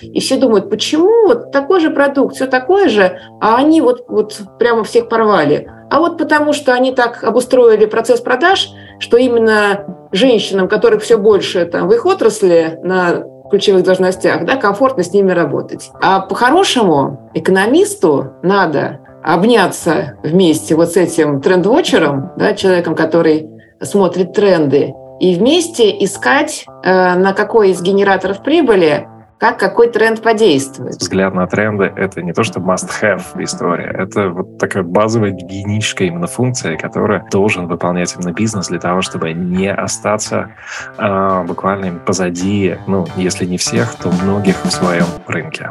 И все думают, почему вот такой же продукт, все такое же, а они вот, вот прямо всех порвали. А вот потому что они так обустроили процесс продаж, что именно женщинам, которых все больше там, в их отрасли на ключевых должностях, да, комфортно с ними работать. А по-хорошему экономисту надо обняться вместе вот с этим тренд-вотчером, да, человеком, который смотрит тренды, и вместе искать, э, на какой из генераторов прибыли как какой тренд подействует. Взгляд на тренды — это не то, что must-have история, это вот такая базовая гигиеническая именно функция, которая должен выполнять именно бизнес для того, чтобы не остаться э, буквально позади, ну, если не всех, то многих в своем рынке.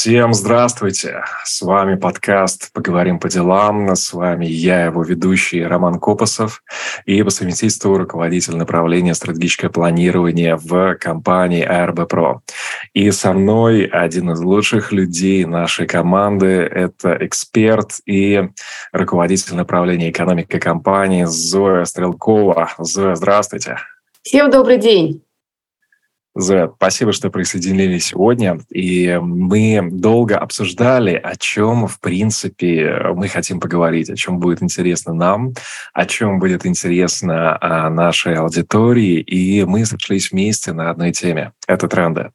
Всем здравствуйте! С вами подкаст «Поговорим по делам». С вами я, его ведущий Роман Копосов и по совместительству руководитель направления стратегическое планирование в компании ARB Pro. И со мной один из лучших людей нашей команды – это эксперт и руководитель направления экономики компании Зоя Стрелкова. Зоя, здравствуйте! Всем добрый день! Зоя, спасибо, что присоединились сегодня. И мы долго обсуждали, о чем, в принципе, мы хотим поговорить, о чем будет интересно нам, о чем будет интересно а, нашей аудитории. И мы сошлись вместе на одной теме. Это тренды.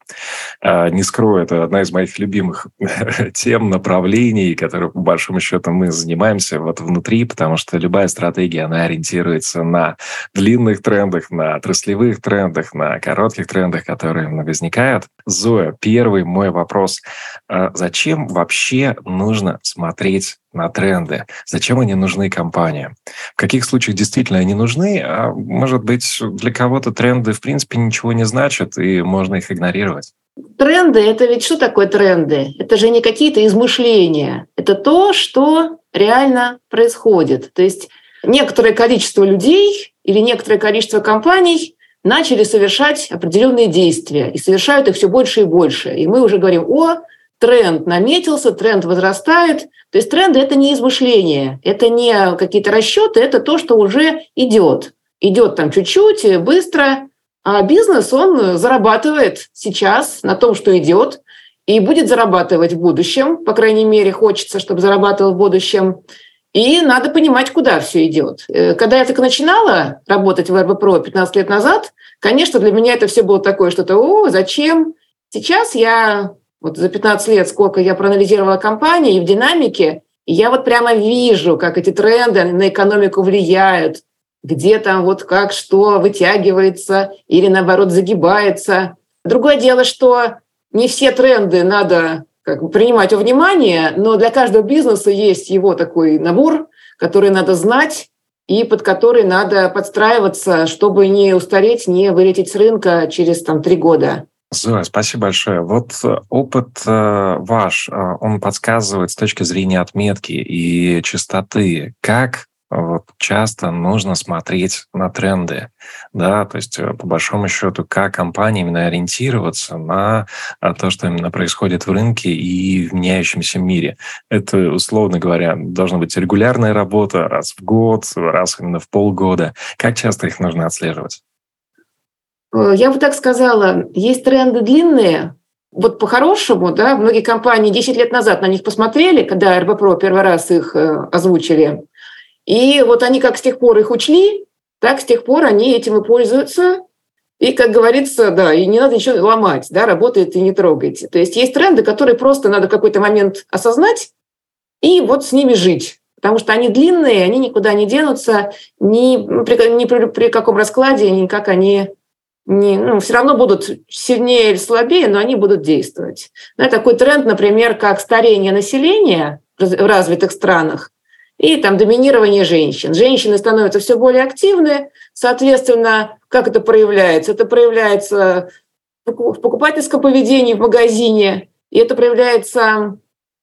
А, не скрою, это одна из моих любимых тем, направлений, которые, по большому счету, мы занимаемся вот внутри, потому что любая стратегия, она ориентируется на длинных трендах, на отраслевых трендах, на коротких трендах, которые возникают. Зоя, первый мой вопрос. А зачем вообще нужно смотреть на тренды? Зачем они нужны компаниям? В каких случаях действительно они нужны? А может быть, для кого-то тренды в принципе ничего не значат, и можно их игнорировать? Тренды – это ведь что такое тренды? Это же не какие-то измышления. Это то, что реально происходит. То есть некоторое количество людей или некоторое количество компаний начали совершать определенные действия и совершают их все больше и больше. И мы уже говорим, о, тренд наметился, тренд возрастает. То есть тренды – это не измышления, это не какие-то расчеты, это то, что уже идет. Идет там чуть-чуть, быстро, а бизнес, он зарабатывает сейчас на том, что идет, и будет зарабатывать в будущем, по крайней мере, хочется, чтобы зарабатывал в будущем. И надо понимать, куда все идет. Э, когда я только начинала работать в РБ Про 15 лет назад, конечно, для меня это все было такое что-то, о, зачем? Сейчас я, вот за 15 лет, сколько я проанализировала компании и в динамике, я вот прямо вижу, как эти тренды на экономику влияют, где там вот как что вытягивается или наоборот загибается. Другое дело, что не все тренды надо как бы принимать во внимание, но для каждого бизнеса есть его такой набор, который надо знать и под который надо подстраиваться, чтобы не устареть, не вылететь с рынка через там, три года. Зоя, спасибо большое. Вот э, опыт э, ваш, э, он подсказывает с точки зрения отметки и частоты, как вот часто нужно смотреть на тренды, да, то есть э, по большому счету, как компании именно ориентироваться на а, то, что именно происходит в рынке и в меняющемся мире. Это, условно говоря, должна быть регулярная работа раз в год, раз именно в полгода. Как часто их нужно отслеживать? Э, я бы так сказала, есть тренды длинные, вот по-хорошему, да, многие компании 10 лет назад на них посмотрели, когда РБ Про первый раз их э, озвучили, и вот они как с тех пор их учли, так с тех пор они этим и пользуются. И, как говорится, да, и не надо ничего ломать, да, работает и не трогайте. То есть есть тренды, которые просто надо в какой-то момент осознать и вот с ними жить. Потому что они длинные, они никуда не денутся, ни при, ни при, при каком раскладе, никак они не, ну, все равно будут сильнее или слабее, но они будут действовать. Да, такой тренд, например, как старение населения в развитых странах, и там доминирование женщин. Женщины становятся все более активны, соответственно, как это проявляется? Это проявляется в покупательском поведении в магазине, и это проявляется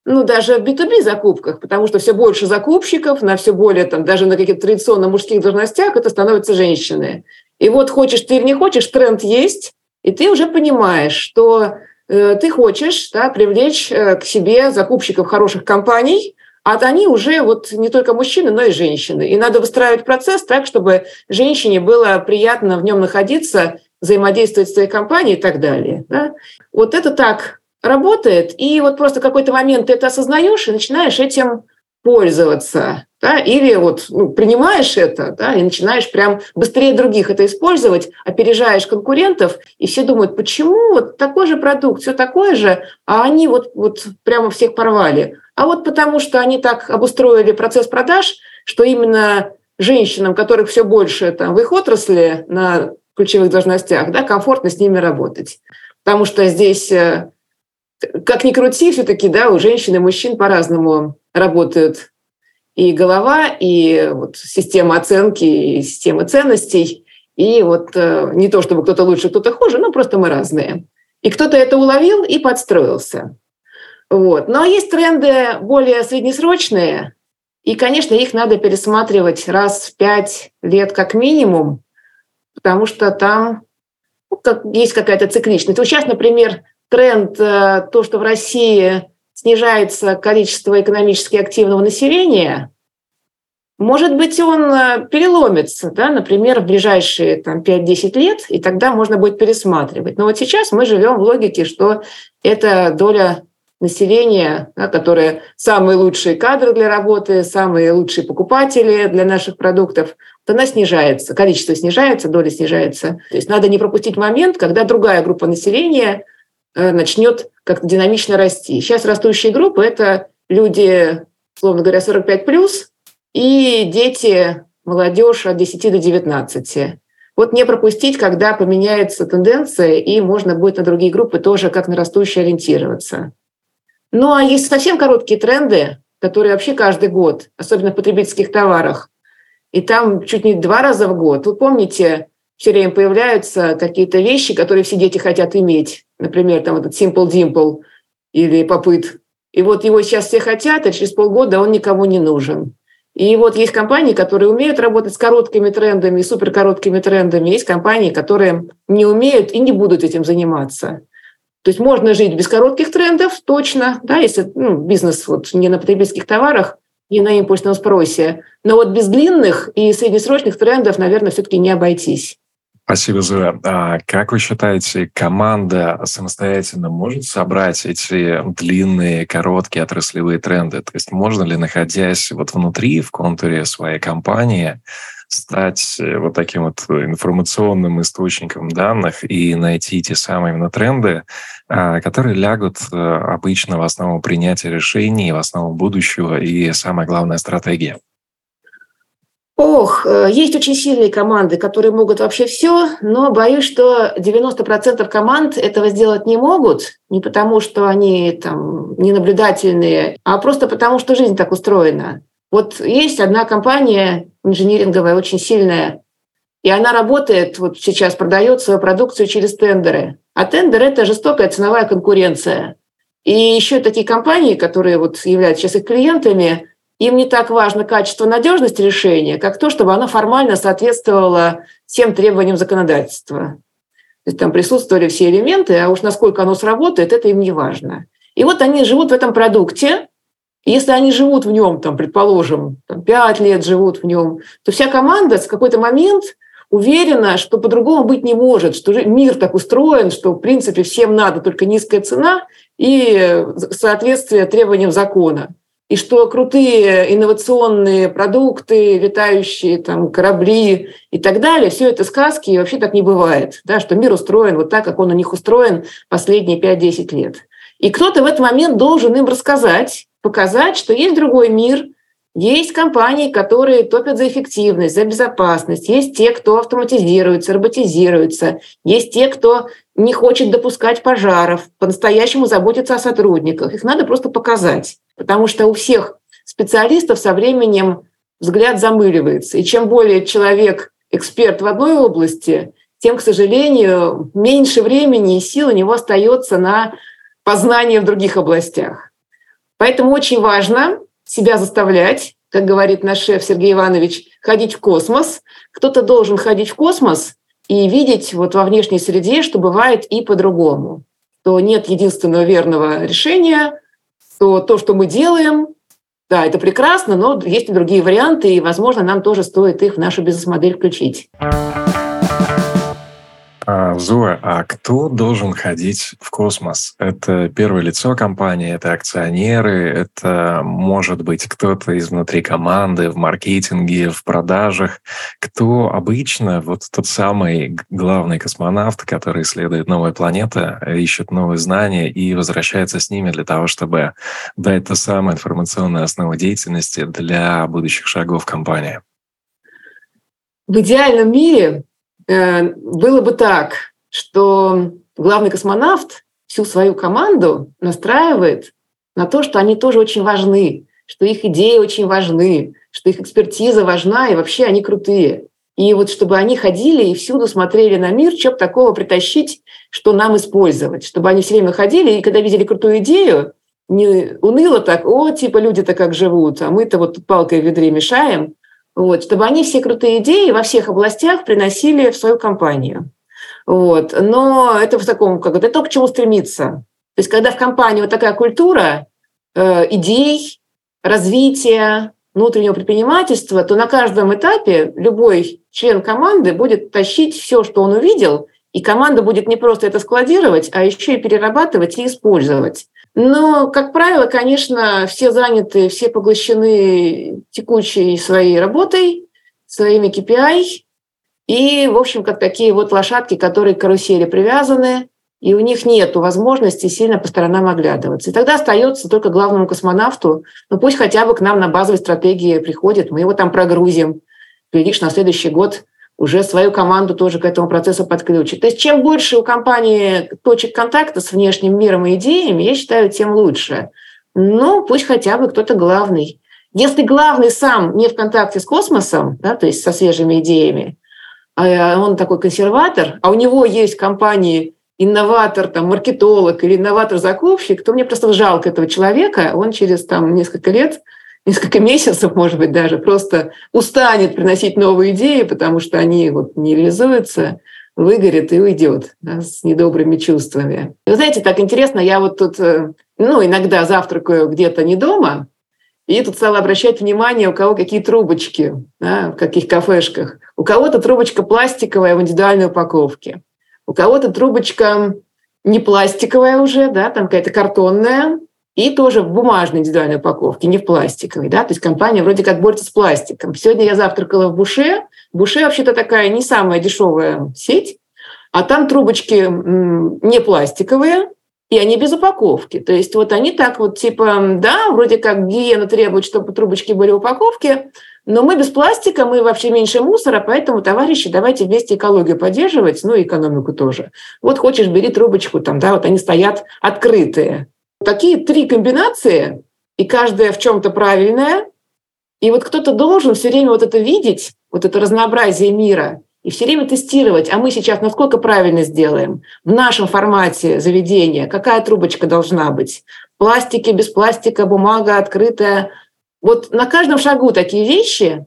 ну, даже в B2B закупках, потому что все больше закупщиков, на все более, там, даже на каких-то традиционно мужских должностях это становятся женщины. И вот хочешь ты или не хочешь, тренд есть, и ты уже понимаешь, что э, ты хочешь да, привлечь э, к себе закупщиков хороших компаний, а они уже вот не только мужчины, но и женщины. И надо выстраивать процесс так, чтобы женщине было приятно в нем находиться, взаимодействовать с своей компанией и так далее. Да? Вот это так работает, и вот просто какой-то момент ты это осознаешь и начинаешь этим пользоваться, да, или вот ну, принимаешь это, да, и начинаешь прям быстрее других это использовать, опережаешь конкурентов, и все думают, почему вот такой же продукт, все такое же, а они вот, вот прямо всех порвали. А вот потому что они так обустроили процесс продаж, что именно женщинам, которых все больше там, в их отрасли на ключевых должностях, да, комфортно с ними работать. Потому что здесь, э, как ни крути, все-таки да, у женщин и мужчин по-разному работают и голова, и вот система оценки, и система ценностей. И вот э, не то, чтобы кто-то лучше, кто-то хуже, но просто мы разные. И кто-то это уловил и подстроился. Вот. Но есть тренды более среднесрочные, и, конечно, их надо пересматривать раз в пять лет как минимум, потому что там ну, как, есть какая-то цикличность. Сейчас, например, тренд, э, то, что в России снижается количество экономически активного населения, может быть, он э, переломится, да, например, в ближайшие там, 5-10 лет, и тогда можно будет пересматривать. Но вот сейчас мы живем в логике, что эта доля населения, да, которые самые лучшие кадры для работы, самые лучшие покупатели для наших продуктов, то она снижается, количество снижается, доля снижается. То есть надо не пропустить момент, когда другая группа населения Э, начнет как-то динамично расти. Сейчас растущие группы – это люди, условно говоря, 45 плюс и дети, молодежь от 10 до 19. Вот не пропустить, когда поменяется тенденция, и можно будет на другие группы тоже как на растущие ориентироваться. Ну а есть совсем короткие тренды, которые вообще каждый год, особенно в потребительских товарах, и там чуть не два раза в год. Вы помните, все время появляются какие-то вещи, которые все дети хотят иметь. Например, там этот Simple Dimple или Попыт. И вот его сейчас все хотят, а через полгода он никому не нужен. И вот есть компании, которые умеют работать с короткими трендами, суперкороткими трендами. Есть компании, которые не умеют и не будут этим заниматься. То есть можно жить без коротких трендов, точно, да, если ну, бизнес вот не на потребительских товарах, не на импульсном спросе. Но вот без длинных и среднесрочных трендов, наверное, все-таки не обойтись. Спасибо, Зоя. А как вы считаете, команда самостоятельно может собрать эти длинные, короткие отраслевые тренды? То есть можно ли, находясь вот внутри, в контуре своей компании, стать э, вот таким вот информационным источником данных и найти те самые именно тренды, а, которые лягут э, обычно в основу принятия решений, в основу будущего и, самое главное, стратегии? Ох, э, есть очень сильные команды, которые могут вообще все, но боюсь, что 90% команд этого сделать не могут, не потому что они там ненаблюдательные, а просто потому что жизнь так устроена. Вот есть одна компания инжиниринговая, очень сильная, и она работает, вот сейчас продает свою продукцию через тендеры. А тендер – это жестокая ценовая конкуренция. И еще такие компании, которые вот являются сейчас их клиентами, им не так важно качество, надежность решения, как то, чтобы оно формально соответствовало всем требованиям законодательства. То есть там присутствовали все элементы, а уж насколько оно сработает, это им не важно. И вот они живут в этом продукте, если они живут в нем, там, предположим, там, 5 лет живут в нем, то вся команда в какой-то момент уверена, что по-другому быть не может, что мир так устроен, что, в принципе, всем надо только низкая цена и соответствие требованиям закона и что крутые инновационные продукты, летающие там корабли и так далее, все это сказки, и вообще так не бывает, да, что мир устроен вот так, как он у них устроен последние 5-10 лет. И кто-то в этот момент должен им рассказать, показать, что есть другой мир, есть компании, которые топят за эффективность, за безопасность. Есть те, кто автоматизируется, роботизируется. Есть те, кто не хочет допускать пожаров, по-настоящему заботится о сотрудниках. Их надо просто показать. Потому что у всех специалистов со временем взгляд замыливается. И чем более человек эксперт в одной области, тем, к сожалению, меньше времени и сил у него остается на познание в других областях. Поэтому очень важно себя заставлять, как говорит наш шеф Сергей Иванович, ходить в космос. Кто-то должен ходить в космос и видеть вот во внешней среде, что бывает и по-другому. то нет единственного верного решения, то то, что мы делаем, да, это прекрасно, но есть и другие варианты, и, возможно, нам тоже стоит их в нашу бизнес-модель включить. А, Зоя, а кто должен ходить в космос? Это первое лицо компании, это акционеры, это может быть кто-то из внутри команды, в маркетинге, в продажах. Кто обычно вот тот самый главный космонавт, который исследует новые планеты, ищет новые знания и возвращается с ними для того, чтобы дать ту самую информационную основу деятельности для будущих шагов компании? В идеальном мире было бы так, что главный космонавт всю свою команду настраивает на то, что они тоже очень важны, что их идеи очень важны, что их экспертиза важна, и вообще они крутые. И вот чтобы они ходили и всюду смотрели на мир, что такого притащить, что нам использовать. Чтобы они все время ходили, и когда видели крутую идею, не уныло так, о, типа люди-то как живут, а мы-то вот палкой в ведре мешаем, вот, чтобы они все крутые идеи во всех областях приносили в свою компанию. Вот. Но это в таком, как это то, к чему стремиться. То есть, когда в компании вот такая культура э, идей, развития, внутреннего предпринимательства, то на каждом этапе любой член команды будет тащить все, что он увидел, и команда будет не просто это складировать, а еще и перерабатывать и использовать. Но, как правило, конечно, все заняты, все поглощены текущей своей работой, своими KPI, и, в общем, как такие вот лошадки, которые к карусели привязаны, и у них нет возможности сильно по сторонам оглядываться. И тогда остается только главному космонавту, ну пусть хотя бы к нам на базовой стратегии приходит, мы его там прогрузим. Глядишь, на следующий год уже свою команду тоже к этому процессу подключит. То есть чем больше у компании точек контакта с внешним миром и идеями, я считаю, тем лучше. Ну, пусть хотя бы кто-то главный. Если главный сам не в контакте с космосом, да, то есть со свежими идеями, а он такой консерватор, а у него есть в компании инноватор, там, маркетолог или инноватор-закупщик, то мне просто жалко этого человека. Он через там, несколько лет несколько месяцев, может быть, даже просто устанет приносить новые идеи, потому что они вот не реализуются, выгорит и уйдет да, с недобрыми чувствами. Вы знаете, так интересно, я вот тут, э, ну, иногда завтракаю где-то не дома, и тут стала обращать внимание, у кого какие трубочки, да, в каких кафешках. У кого-то трубочка пластиковая в индивидуальной упаковке, у кого-то трубочка не пластиковая уже, да, там какая-то картонная, и тоже в бумажной индивидуальной упаковке, не в пластиковой. Да? То есть компания вроде как борется с пластиком. Сегодня я завтракала в Буше. Буше вообще-то такая не самая дешевая сеть, а там трубочки не пластиковые, и они без упаковки. То есть вот они так вот типа, да, вроде как гигиена требует, чтобы трубочки были в упаковке, но мы без пластика, мы вообще меньше мусора, поэтому, товарищи, давайте вместе экологию поддерживать, ну и экономику тоже. Вот хочешь, бери трубочку, там, да, вот они стоят открытые. Такие три комбинации, и каждая в чем-то правильная. И вот кто-то должен все время вот это видеть, вот это разнообразие мира, и все время тестировать, а мы сейчас насколько правильно сделаем в нашем формате заведения, какая трубочка должна быть, пластики, без пластика, бумага открытая. Вот на каждом шагу такие вещи,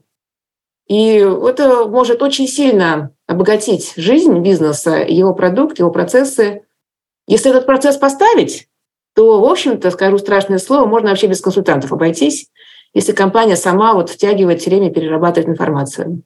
и это может очень сильно обогатить жизнь бизнеса, его продукт, его процессы. Если этот процесс поставить, то, в общем-то, скажу страшное слово, можно вообще без консультантов обойтись, если компания сама вот втягивает все время, перерабатывает информацию.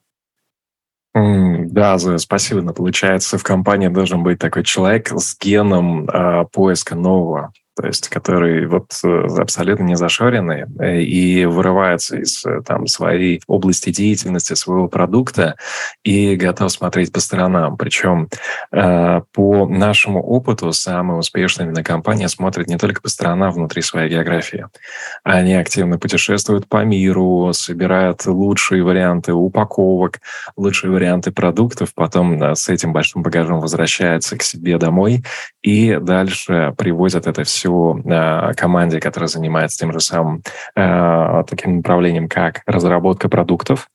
Да, Зоя, спасибо. Но получается, в компании должен быть такой человек с геном э, поиска нового то есть который вот э, абсолютно не зашоренный э, и вырывается из э, там, своей области деятельности, своего продукта и готов смотреть по сторонам. Причем по нашему опыту самые успешные компании смотрят не только по сторонам внутри своей географии. Они активно путешествуют по миру, собирают лучшие варианты упаковок, лучшие варианты продуктов, потом с этим большим багажом возвращаются к себе домой и дальше привозят это все э, команде, которая занимается тем же самым э, таким направлением, как разработка продуктов,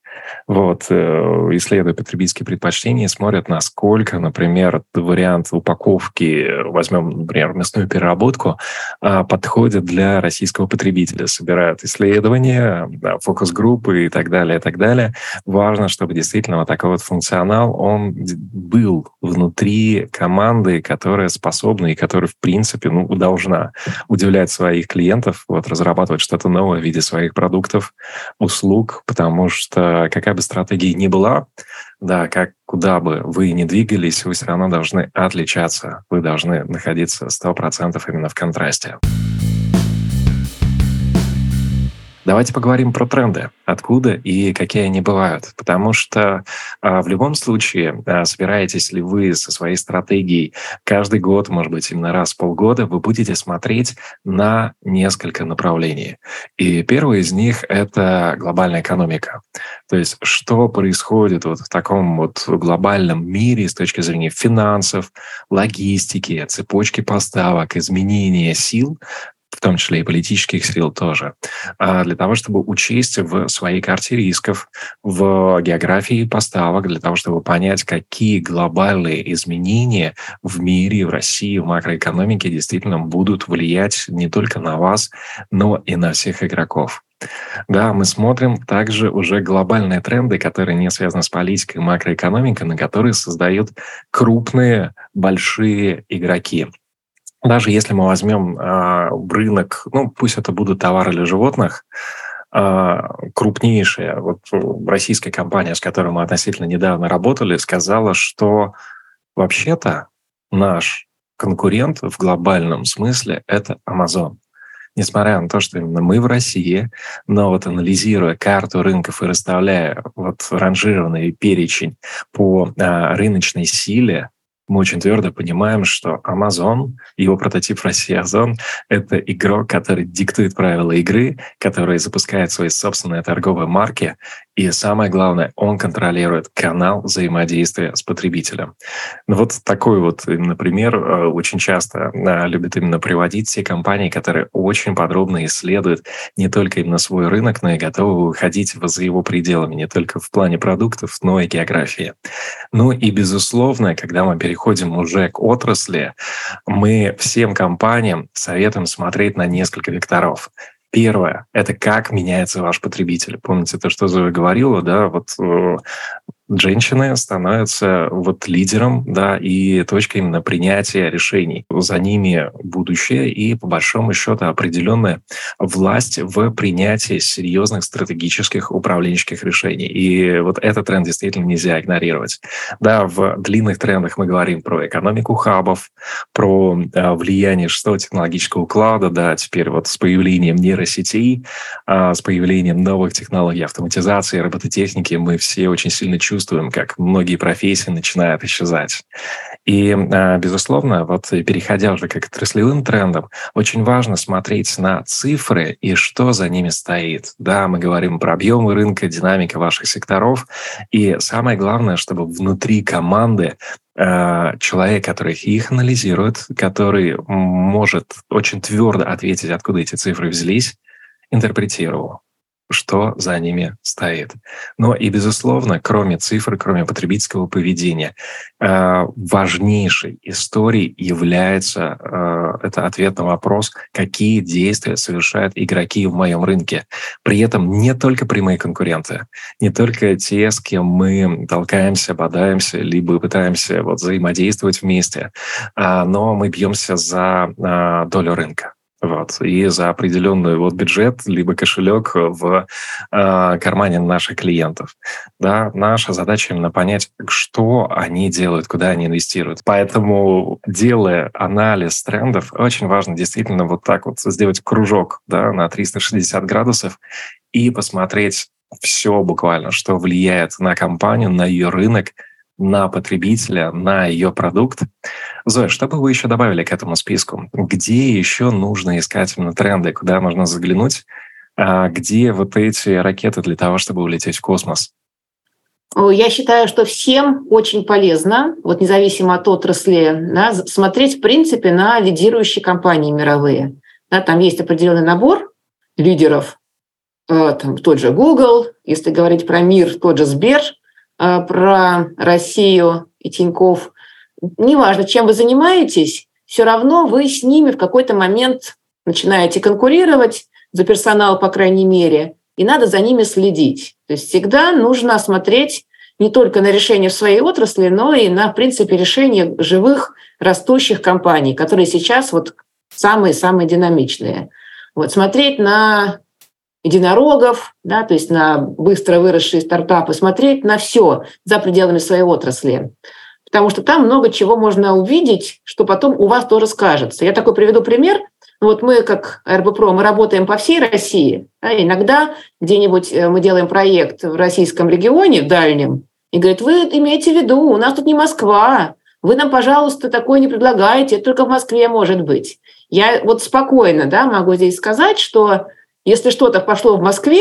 Вот, э, исследуя потребительские предпочтения, смотрят, насколько, например, вариант упаковки, возьмем, например, мясную переработку, а, подходит для российского потребителя. Собирают исследования, фокус-группы и так далее, и так далее. Важно, чтобы действительно вот такой вот функционал, он был внутри команды, которая способна и которая, в принципе, ну, должна удивлять своих клиентов, вот, разрабатывать что-то новое в виде своих продуктов, услуг, потому что какая бы стратегия ни была, да, как куда бы вы ни двигались, вы все равно должны отличаться, вы должны находиться 100% именно в контрасте. Давайте поговорим про тренды, откуда и какие они бывают. Потому что а, в любом случае, а, собираетесь ли вы со своей стратегией каждый год, может быть, именно раз в полгода, вы будете смотреть на несколько направлений. И первый из них — это глобальная экономика. То есть что происходит вот в таком вот глобальном мире с точки зрения финансов, логистики, цепочки поставок, изменения сил, том числе и политических сил тоже, а для того, чтобы учесть в своей карте рисков, в географии поставок, для того, чтобы понять, какие глобальные изменения в мире, в России, в макроэкономике действительно будут влиять не только на вас, но и на всех игроков. Да, мы смотрим также уже глобальные тренды, которые не связаны с политикой и макроэкономикой, на которые создают крупные, большие игроки. Даже если мы возьмем э, рынок, ну пусть это будут товары или животных, э, крупнейшая, вот российская компания, с которой мы относительно недавно работали, сказала, что вообще-то наш конкурент в глобальном смысле это Amazon. Несмотря на то, что именно мы в России, но вот анализируя карту рынков и расставляя вот ранжированный перечень по а, рыночной силе, мы очень твердо понимаем, что Amazon, его прототип в Озон, это игрок, который диктует правила игры, который запускает свои собственные торговые марки, и самое главное, он контролирует канал взаимодействия с потребителем. Ну вот такой вот именно пример э, очень часто э, любят именно приводить те компании, которые очень подробно исследуют не только именно свой рынок, но и готовы выходить за его пределами, не только в плане продуктов, но и географии. Ну и, безусловно, когда мы переходим уже к отрасли, мы всем компаниям советуем смотреть на несколько векторов. Первое – это как меняется ваш потребитель. Помните то, что Зоя говорила, да, вот э, женщины становятся вот лидером, да, и точкой именно принятия решений. За ними будущее и, по большому счету, определенная власть в принятии серьезных стратегических управленческих решений. И вот этот тренд действительно нельзя игнорировать. Да, в длинных трендах мы говорим про экономику хабов, про э, влияние шестого технологического уклада, да, теперь вот с появлением нейросетей, э, с появлением новых технологий автоматизации, робототехники мы все очень сильно чувствуем чувствуем, как многие профессии начинают исчезать. И, а, безусловно, вот переходя уже к отраслевым трендам, очень важно смотреть на цифры и что за ними стоит. Да, мы говорим про объемы рынка, динамика ваших секторов. И самое главное, чтобы внутри команды а, человек, который их анализирует, который может очень твердо ответить, откуда эти цифры взялись, интерпретировал что за ними стоит. Но и, безусловно, кроме цифр, кроме потребительского поведения, э, важнейшей историей является э, это ответ на вопрос, какие действия совершают игроки в моем рынке. При этом не только прямые конкуренты, не только те, с кем мы толкаемся, бодаемся, либо пытаемся вот взаимодействовать вместе, а, но мы бьемся за а, долю рынка. Вот. И за определенный вот бюджет, либо кошелек в э, кармане наших клиентов. Да, наша задача именно понять, что они делают, куда они инвестируют. Поэтому, делая анализ трендов, очень важно действительно вот так вот сделать кружок да, на 360 градусов и посмотреть все буквально, что влияет на компанию, на ее рынок, на потребителя, на ее продукт. Зоя, что бы вы еще добавили к этому списку? Где еще нужно искать именно тренды, куда можно заглянуть? А где вот эти ракеты для того, чтобы улететь в космос? Я считаю, что всем очень полезно, вот независимо от отрасли, да, смотреть в принципе на лидирующие компании мировые. Да, там есть определенный набор лидеров, э, там, тот же Google, если говорить про мир, тот же Сбер, э, про Россию и Тиньков. Неважно, чем вы занимаетесь, все равно вы с ними в какой-то момент начинаете конкурировать за персонал, по крайней мере, и надо за ними следить. То есть всегда нужно смотреть не только на решения в своей отрасли, но и на, в принципе, решения живых, растущих компаний, которые сейчас вот самые-самые динамичные. Вот смотреть на единорогов, да, то есть на быстро выросшие стартапы, смотреть на все за пределами своей отрасли. Потому что там много чего можно увидеть, что потом у вас тоже скажется. Я такой приведу пример. Вот мы, как РБПРО, мы работаем по всей России. Да, иногда где-нибудь э, мы делаем проект в российском регионе, в дальнем, и говорит, вы имеете в виду, у нас тут не Москва, вы нам, пожалуйста, такое не предлагаете, это только в Москве может быть. Я вот спокойно да, могу здесь сказать, что если что-то пошло в Москве,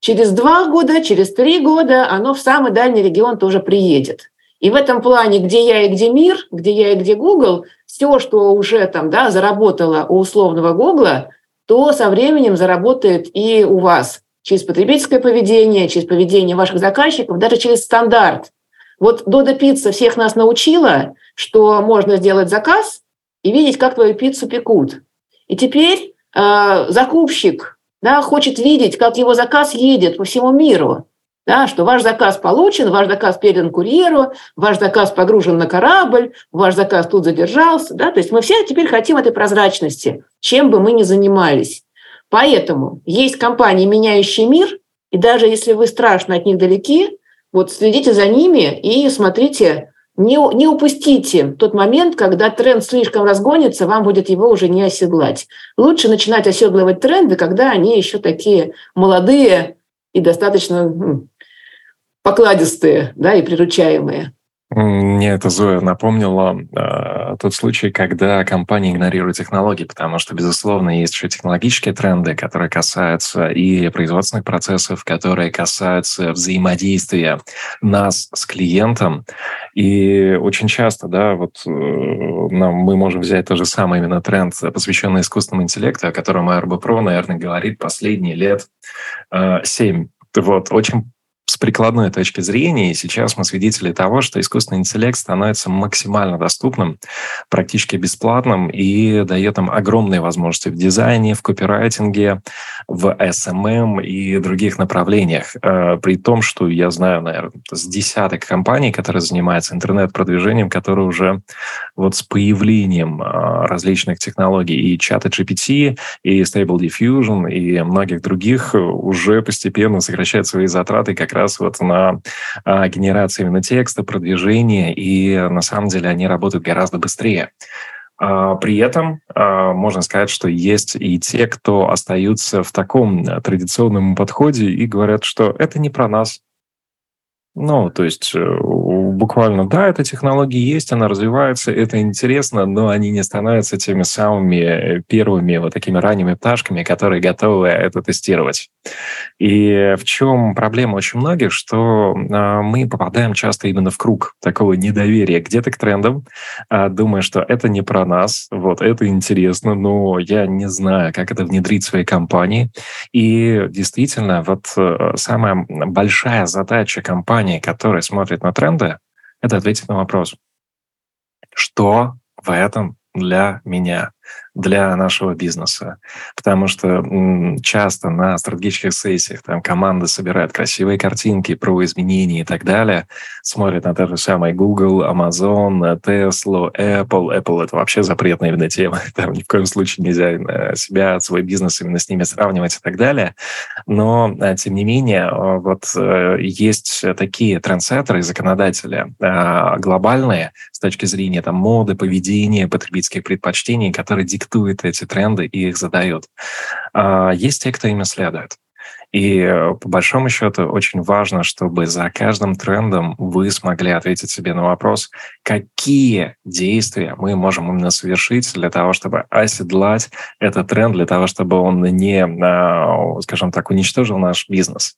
через два года, через три года оно в самый дальний регион тоже приедет. И в этом плане, где я и где мир, где я и где Google, все, что уже там да, заработало у условного Google, то со временем заработает и у вас через потребительское поведение, через поведение ваших заказчиков, даже через стандарт. Вот Дода Пицца всех нас научила, что можно сделать заказ и видеть, как твою пиццу пекут. И теперь э, закупщик да, хочет видеть, как его заказ едет по всему миру. Да, что ваш заказ получен, ваш заказ передан курьеру, ваш заказ погружен на корабль, ваш заказ тут задержался. Да? То есть мы все теперь хотим этой прозрачности, чем бы мы ни занимались. Поэтому есть компании, меняющие мир, и даже если вы страшно от них далеки, вот следите за ними и смотрите, не, не упустите тот момент, когда тренд слишком разгонится, вам будет его уже не оседлать. Лучше начинать оседлывать тренды, когда они еще такие молодые и достаточно покладистые да, и приручаемые. Мне это, Зоя, напомнила э, тот случай, когда компания игнорирует технологии, потому что, безусловно, есть еще технологические тренды, которые касаются и производственных процессов, которые касаются взаимодействия нас с клиентом. И очень часто, да, вот э, нам, мы можем взять тот же самый именно тренд, посвященный искусственному интеллекту, о котором РБПРО, наверное, говорит последние лет э, 7. Вот, очень с прикладной точки зрения, и сейчас мы свидетели того, что искусственный интеллект становится максимально доступным, практически бесплатным и дает нам огромные возможности в дизайне, в копирайтинге, в SMM и других направлениях. Э, при том, что я знаю, наверное, с десяток компаний, которые занимаются интернет-продвижением, которые уже вот с появлением э, различных технологий и чата GPT, и Stable Diffusion, и многих других уже постепенно сокращают свои затраты как раз раз вот на а, генерацию именно текста, продвижение, и на самом деле они работают гораздо быстрее. А, при этом а, можно сказать, что есть и те, кто остаются в таком традиционном подходе и говорят, что это не про нас, ну, то есть э, буквально, да, эта технология есть, она развивается, это интересно, но они не становятся теми самыми э, первыми вот такими ранними пташками, которые готовы это тестировать. И в чем проблема очень многих, что а, мы попадаем часто именно в круг такого недоверия где-то к трендам, а, думая, что это не про нас, вот, это интересно, но я не знаю, как это внедрить в своей компании. И действительно, вот э, самая большая задача компании компании, которые смотрят на тренды, это ответить на вопрос, что в этом для меня? Для нашего бизнеса. Потому что часто на стратегических сессиях там команда собирает красивые картинки про изменения и так далее, смотрят на те же самые Google, Amazon, Tesla, Apple. Apple — это вообще запретная именно тема. Там ни в коем случае нельзя э, себя, свой бизнес именно с ними сравнивать и так далее. Но, э, тем не менее, вот э, есть такие трендсеттеры, законодатели глобальные с точки зрения там, моды, поведения, потребительских предпочтений, которые диктует эти тренды и их задает. А, есть те, кто ими следует. И э, по большому счету очень важно, чтобы за каждым трендом вы смогли ответить себе на вопрос, какие действия мы можем именно совершить для того, чтобы оседлать этот тренд, для того, чтобы он не, а, скажем так, уничтожил наш бизнес,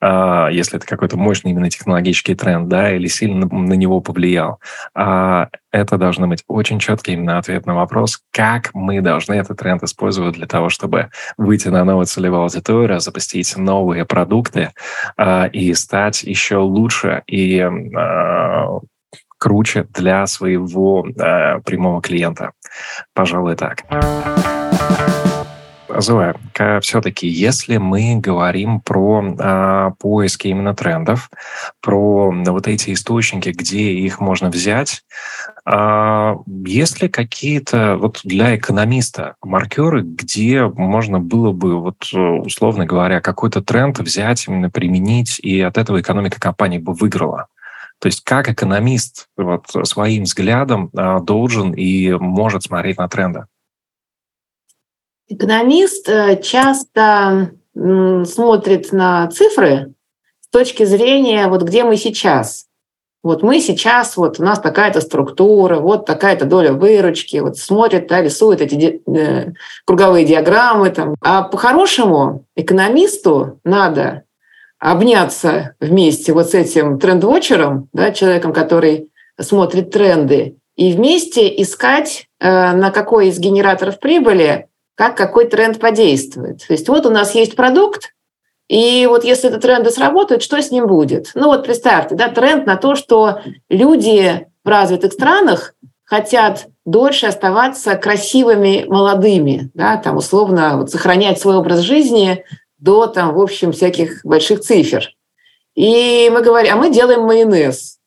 а, если это какой-то мощный именно технологический тренд, да, или сильно на него повлиял. А это должны быть очень четкий именно ответ на вопрос, как мы должны этот тренд использовать для того, чтобы выйти на новую целевую аудиторию, запустить новые продукты э, и стать еще лучше и э, круче для своего э, прямого клиента. Пожалуй, так. Зоя, все-таки, если мы говорим про а, поиски именно трендов, про вот эти источники, где их можно взять, а, есть ли какие-то вот для экономиста маркеры, где можно было бы, вот условно говоря, какой-то тренд взять, именно применить, и от этого экономика компании бы выиграла? То есть как экономист вот, своим взглядом а, должен и может смотреть на тренды? Экономист э, часто смотрит на цифры с точки зрения, вот где мы сейчас. Вот мы сейчас, вот у нас такая-то структура, вот такая-то доля выручки, вот смотрит, да, рисует эти э, круговые диаграммы. Там. А по-хорошему экономисту надо обняться вместе вот с этим тренд-вотчером, да, человеком, который смотрит тренды, и вместе искать, э, на какой из генераторов прибыли как какой тренд подействует. То есть вот у нас есть продукт, и вот если этот тренд сработает, что с ним будет? Ну вот представьте, да, тренд на то, что люди в развитых странах хотят дольше оставаться красивыми, молодыми, да, там условно вот сохранять свой образ жизни до там, в общем, всяких больших цифр. И мы говорим, а мы делаем майонез.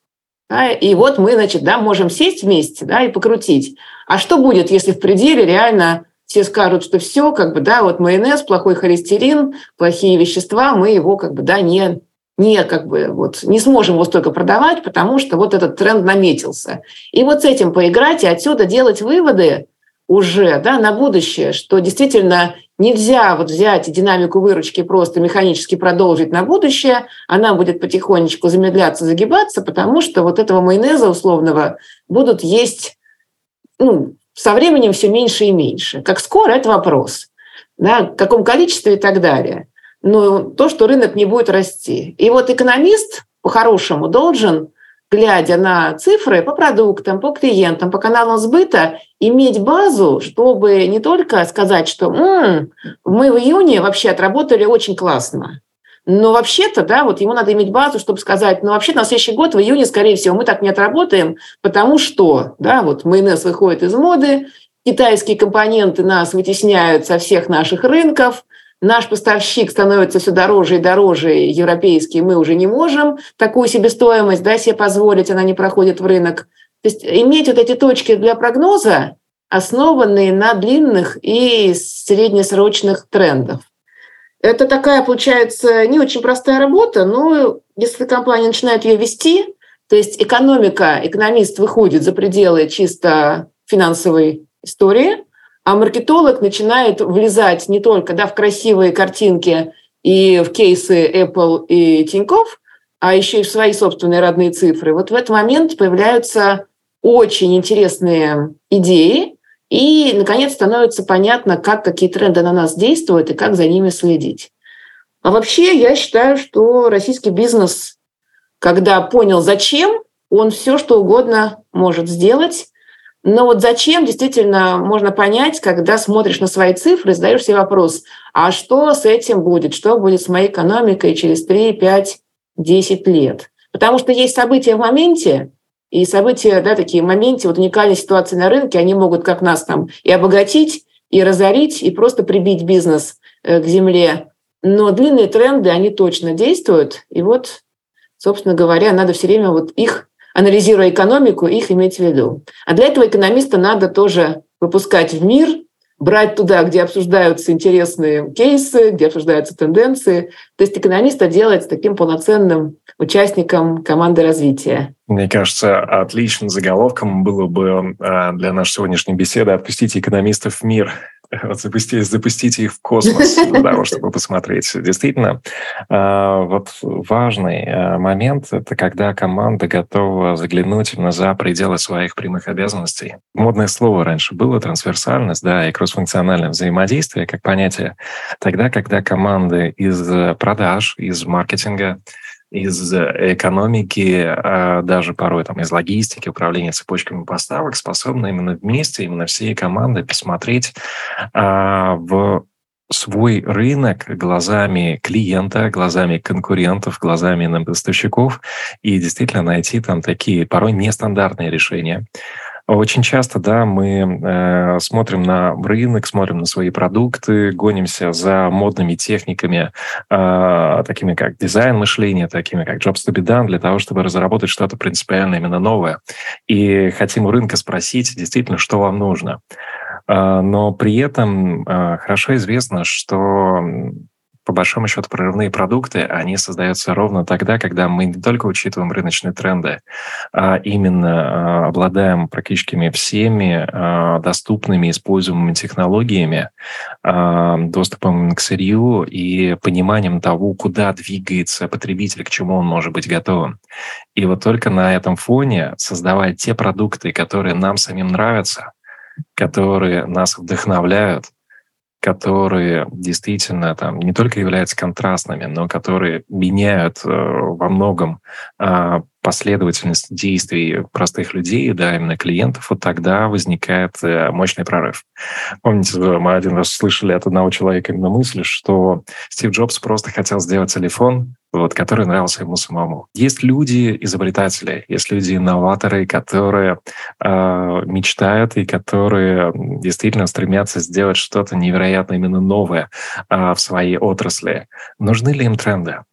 Да, и вот мы, значит, да, можем сесть вместе да, и покрутить. А что будет, если в пределе реально все скажут, что все, как бы, да, вот майонез, плохой холестерин, плохие вещества, мы его, как бы, да, не, не, как бы, вот, не сможем его столько продавать, потому что вот этот тренд наметился. И вот с этим поиграть и отсюда делать выводы уже, да, на будущее, что действительно нельзя вот взять динамику выручки просто механически продолжить на будущее, она будет потихонечку замедляться, загибаться, потому что вот этого майонеза условного будут есть ну, со временем все меньше и меньше. Как скоро – это вопрос. Да, в каком количестве и так далее. Но то, что рынок не будет расти. И вот экономист по-хорошему должен, глядя на цифры по продуктам, по клиентам, по каналам сбыта, иметь базу, чтобы не только сказать, что М, мы в июне вообще отработали очень классно, но вообще-то, да, вот ему надо иметь базу, чтобы сказать, ну вообще на следующий год в июне, скорее всего, мы так не отработаем, потому что, да, вот майонез выходит из моды, китайские компоненты нас вытесняют со всех наших рынков, наш поставщик становится все дороже и дороже, европейский, мы уже не можем такую себестоимость да, себе позволить, она не проходит в рынок. То есть иметь вот эти точки для прогноза, основанные на длинных и среднесрочных трендах. Это такая, получается, не очень простая работа, но если компания начинает ее вести, то есть экономика, экономист выходит за пределы чисто финансовой истории, а маркетолог начинает влезать не только да, в красивые картинки и в кейсы Apple и Тинькофф, а еще и в свои собственные родные цифры. Вот в этот момент появляются очень интересные идеи, и, наконец, становится понятно, как какие тренды на нас действуют и как за ними следить. А вообще, я считаю, что российский бизнес, когда понял, зачем, он все, что угодно может сделать. Но вот зачем действительно можно понять, когда смотришь на свои цифры, задаешь себе вопрос, а что с этим будет, что будет с моей экономикой через 3, 5, 10 лет. Потому что есть события в моменте, и события, да, такие моменты, вот уникальные ситуации на рынке, они могут как нас там и обогатить, и разорить, и просто прибить бизнес э, к земле. Но длинные тренды, они точно действуют. И вот, собственно говоря, надо все время вот их, анализируя экономику, их иметь в виду. А для этого экономиста надо тоже выпускать в мир брать туда, где обсуждаются интересные кейсы, где обсуждаются тенденции. То есть экономиста делать таким полноценным участником команды развития. Мне кажется, отличным заголовком было бы а, для нашей сегодняшней беседы «Отпустите экономистов в мир». Вот запустите, запустите их в космос для того, чтобы посмотреть. Действительно, а, вот важный а, момент – это когда команда готова заглянуть именно за пределы своих прямых обязанностей. Модное слово раньше было трансверсальность, да, и кроссфункциональное взаимодействие как понятие. Тогда, когда команды из продаж, из маркетинга, из экономики, а даже порой там из логистики, управления цепочками поставок, способны именно вместе, именно всей командой посмотреть а, в свой рынок глазами клиента, глазами конкурентов, глазами поставщиков и действительно найти там такие порой нестандартные решения. Очень часто, да, мы э, смотрим на рынок, смотрим на свои продукты, гонимся за модными техниками, э, такими как дизайн мышления, такими как Jobs to be done, для того, чтобы разработать что-то принципиально именно новое. И хотим у рынка спросить, действительно, что вам нужно. Э, но при этом э, хорошо известно, что по большому счету прорывные продукты, они создаются ровно тогда, когда мы не только учитываем рыночные тренды, а именно а, обладаем практически всеми а, доступными, используемыми технологиями, а, доступом к сырью и пониманием того, куда двигается потребитель, к чему он может быть готовым. И вот только на этом фоне создавая те продукты, которые нам самим нравятся, которые нас вдохновляют, которые действительно там не только являются контрастными, но которые меняют э, во многом э, последовательность действий простых людей, да, именно клиентов, вот тогда возникает э, мощный прорыв. Помните, мы один раз слышали от одного человека именно мысль, что Стив Джобс просто хотел сделать телефон, вот, который нравился ему самому. Есть люди изобретатели, есть люди инноваторы, которые э, мечтают и которые действительно стремятся сделать что-то невероятно именно новое э, в своей отрасли. Нужны ли им тренды?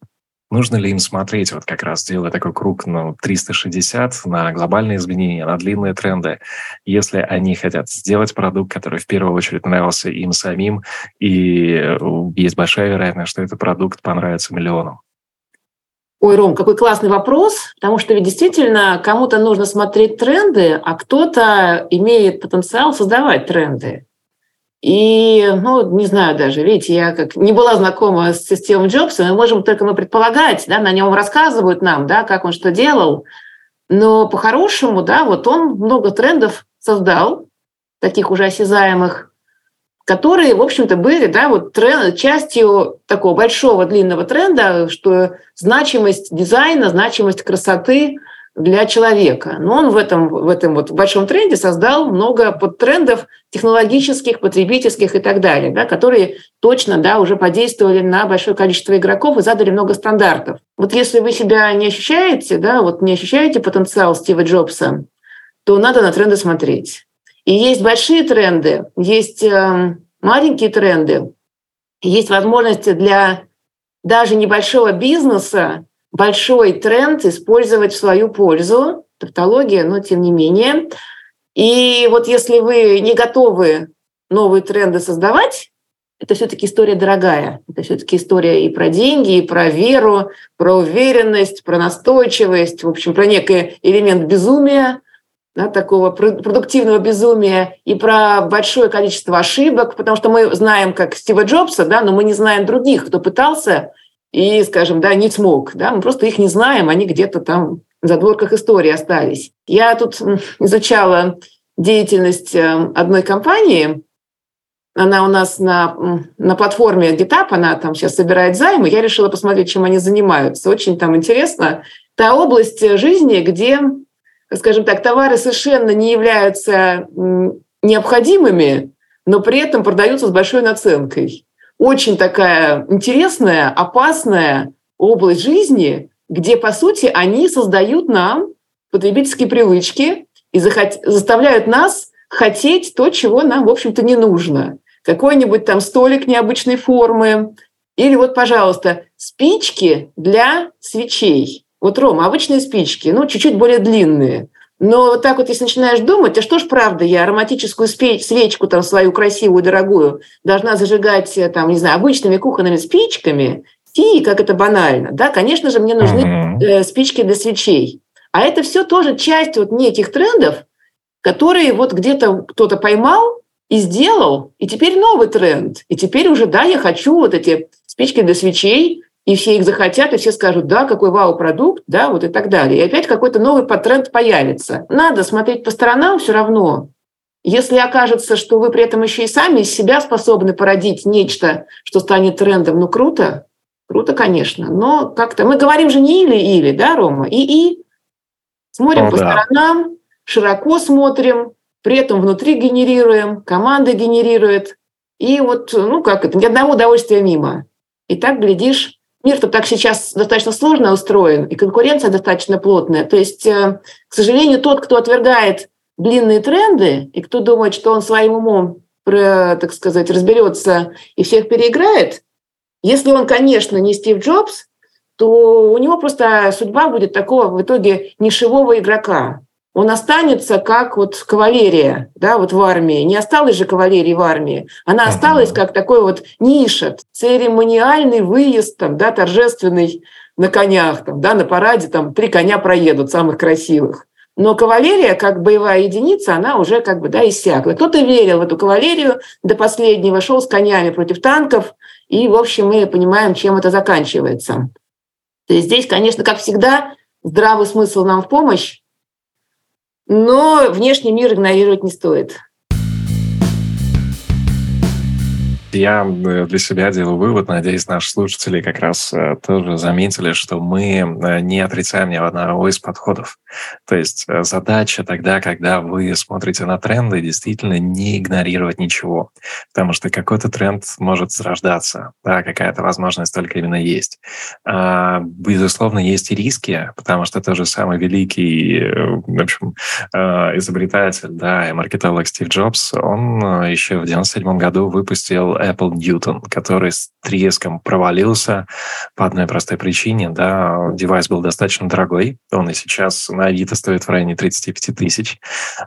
Нужно ли им смотреть, вот как раз делая такой круг ну, 360 на глобальные изменения, на длинные тренды, если они хотят сделать продукт, который в первую очередь нравился им самим, и э, есть большая вероятность, что этот продукт понравится миллионам? Ой, Ром, какой классный вопрос, потому что ведь действительно кому-то нужно смотреть тренды, а кто-то имеет потенциал создавать тренды. И, ну, не знаю даже, видите, я как не была знакома с Стивом Джобсом, мы можем только мы предполагать, да, на нем рассказывают нам, да, как он что делал, но по-хорошему, да, вот он много трендов создал, таких уже осязаемых, которые, в общем-то, были да, вот тренд, частью такого большого длинного тренда, что значимость дизайна, значимость красоты для человека. Но он в этом, в этом вот большом тренде создал много подтрендов технологических, потребительских и так далее, да, которые точно да, уже подействовали на большое количество игроков и задали много стандартов. Вот если вы себя не ощущаете, да, вот не ощущаете потенциал Стива Джобса, то надо на тренды смотреть. И есть большие тренды, есть э, маленькие тренды, есть возможности для даже небольшого бизнеса большой тренд использовать в свою пользу, тавтология, но тем не менее. И вот если вы не готовы новые тренды создавать, это все-таки история дорогая. Это все-таки история и про деньги, и про веру, про уверенность, про настойчивость, в общем, про некий элемент безумия, да, такого продуктивного безумия и про большое количество ошибок, потому что мы знаем как Стива Джобса, да, но мы не знаем других, кто пытался и, скажем, да, не смог. Да, мы просто их не знаем, они где-то там в задворках истории остались. Я тут изучала деятельность э, одной компании, она у нас на, на платформе GitHub, она там сейчас собирает займы, я решила посмотреть, чем они занимаются. Очень там интересно. Та область жизни, где скажем так, товары совершенно не являются необходимыми, но при этом продаются с большой наценкой. Очень такая интересная, опасная область жизни, где, по сути, они создают нам потребительские привычки и заставляют нас хотеть то, чего нам, в общем-то, не нужно. Какой-нибудь там столик необычной формы, или вот, пожалуйста, спички для свечей. Вот, Рома, обычные спички, ну, чуть-чуть более длинные. Но вот так вот, если начинаешь думать, а что ж правда, я ароматическую свечку там свою красивую, дорогую должна зажигать, э, там, не знаю, обычными кухонными спичками, и как это банально, да, конечно же, мне нужны uh-huh. спички для свечей. А это все тоже часть вот неких трендов, которые вот где-то кто-то поймал и сделал, и теперь новый тренд. И теперь уже, да, я хочу вот эти спички для свечей, и все их захотят, и все скажут, да, какой вау-продукт, да, вот и так далее. И опять какой-то новый тренд появится. Надо смотреть по сторонам все равно. Если окажется, что вы при этом еще и сами из себя способны породить нечто, что станет трендом, ну круто. Круто, конечно, но как-то мы говорим же не или-или, да, Рома? И-и. Смотрим О, по да. сторонам, широко смотрим, при этом внутри генерируем, команда генерирует. И вот, ну как это, ни одного удовольствия мимо. И так, глядишь, мир-то так сейчас достаточно сложно устроен, и конкуренция достаточно плотная. То есть, э, к сожалению, тот, кто отвергает длинные тренды, и кто думает, что он своим умом, так сказать, разберется и всех переиграет, если он, конечно, не Стив Джобс, то у него просто судьба будет такого в итоге нишевого игрока. Он останется как вот кавалерия, да, вот в армии. Не осталось же кавалерии в армии. Она осталась как такой вот ниша, церемониальный выезд, там, да, торжественный на конях, там, да, на параде там три коня проедут, самых красивых. Но кавалерия, как боевая единица, она уже как бы да, иссякла. Кто-то верил в эту кавалерию до последнего, шел с конями против танков, и, в общем, мы понимаем, чем это заканчивается. То есть здесь, конечно, как всегда, здравый смысл нам в помощь, но внешний мир игнорировать не стоит. Я э, для себя делаю вывод, надеюсь, наши слушатели как раз э, тоже заметили, что мы э, не отрицаем ни одного из подходов. То есть задача тогда, когда вы смотрите на тренды, действительно не игнорировать ничего, потому что какой-то тренд может зарождаться, да, какая-то возможность только именно есть. А, безусловно, есть и риски, потому что тот же самый великий, в общем, изобретатель, да, и маркетолог Стив Джобс, он еще в 97 году выпустил Apple Newton, который с треском провалился по одной простой причине. Да, девайс был достаточно дорогой, он и сейчас на Авито стоит в районе 35 тысяч,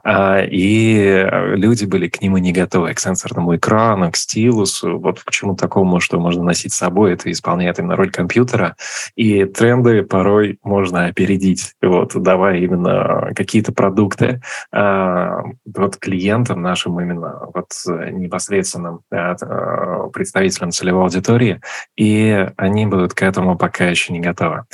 а, и люди были к нему не готовы, к сенсорному экрану, к стилусу, вот к чему такому, что можно носить с собой, это исполняет именно роль компьютера, и тренды порой можно опередить, вот, давая именно какие-то продукты а, вот клиентам нашим именно вот непосредственным Э, представителям целевой аудитории, и они будут к этому пока еще не готовы.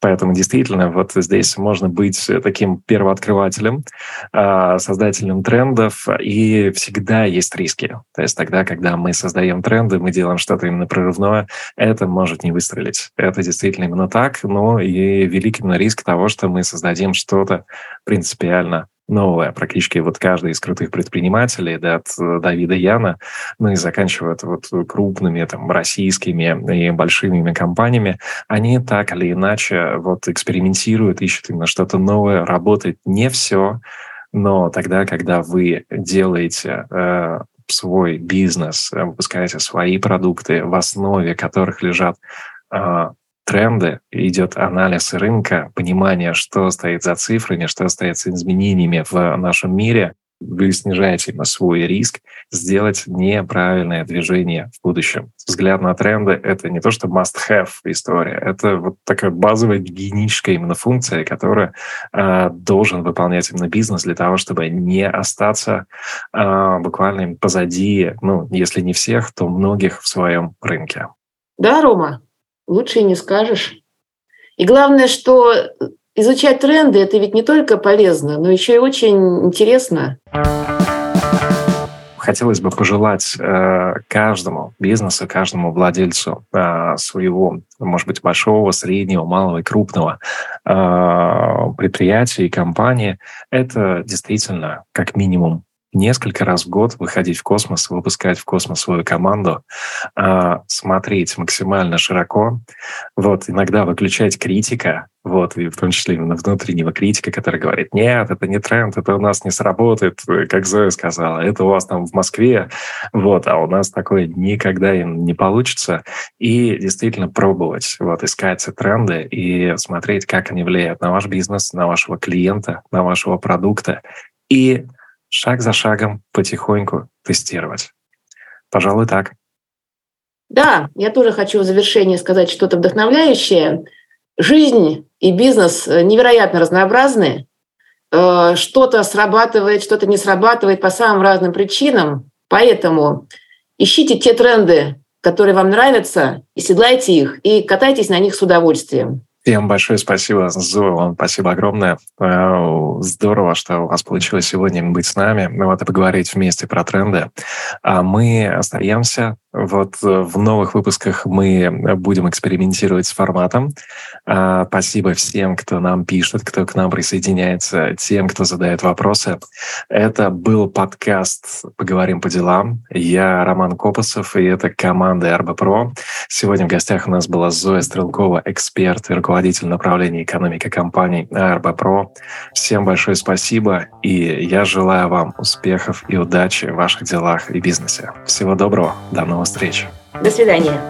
Поэтому действительно вот здесь можно быть таким первооткрывателем, э, создателем трендов, и всегда есть риски. То есть тогда, когда мы создаем тренды, мы делаем что-то именно прорывное, это может не выстрелить. Это действительно именно так, но и великий риск того, что мы создадим что-то принципиально новое. Практически вот каждый из крутых предпринимателей, да, от э, Давида Яна, ну и заканчивая вот крупными там российскими и большими компаниями, они так или иначе вот экспериментируют, ищут именно что-то новое, работает не все, но тогда, когда вы делаете э, свой бизнес, выпускаете свои продукты, в основе которых лежат э, тренды, идет анализ рынка, понимание, что стоит за цифрами, что стоит за изменениями в нашем мире, вы снижаете свой риск сделать неправильное движение в будущем. Взгляд на тренды — это не то, что must-have история, это вот такая базовая гигиеническая именно функция, которая э, должен выполнять именно бизнес для того, чтобы не остаться э, буквально позади, ну, если не всех, то многих в своем рынке. Да, Рома, лучше и не скажешь. И главное, что изучать тренды это ведь не только полезно, но еще и очень интересно. Хотелось бы пожелать э, каждому бизнесу, каждому владельцу э, своего, может быть, большого, среднего, малого и крупного э, предприятия и компании, это действительно как минимум несколько раз в год выходить в космос, выпускать в космос свою команду, а, смотреть максимально широко, вот, иногда выключать критика, вот, и в том числе именно внутреннего критика, который говорит, нет, это не тренд, это у нас не сработает, как Зоя сказала, это у вас там в Москве, вот, а у нас такое никогда не получится. И действительно пробовать, вот, искать тренды и смотреть, как они влияют на ваш бизнес, на вашего клиента, на вашего продукта. И шаг за шагом потихоньку тестировать. Пожалуй, так. Да, я тоже хочу в завершении сказать что-то вдохновляющее. Жизнь и бизнес невероятно разнообразны. Э, что-то срабатывает, что-то не срабатывает по самым разным причинам. Поэтому ищите те тренды, которые вам нравятся, и седлайте их, и катайтесь на них с удовольствием. Всем большое спасибо, Зоя, вам спасибо огромное. Э, здорово, что у вас получилось сегодня быть с нами, вот и поговорить вместе про тренды. А мы остаемся Вот э, в новых выпусках мы будем экспериментировать с форматом. А, спасибо всем, кто нам пишет, кто к нам присоединяется, тем, кто задает вопросы. Это был подкаст «Поговорим по делам». Я Роман Копосов, и это команда РБ. Сегодня в гостях у нас была Зоя Стрелкова, эксперт и руководитель направления экономики компании РБ. Всем большое спасибо, и я желаю вам успехов и удачи в ваших делах и бизнесе. Всего доброго, до новых встреч. До свидания.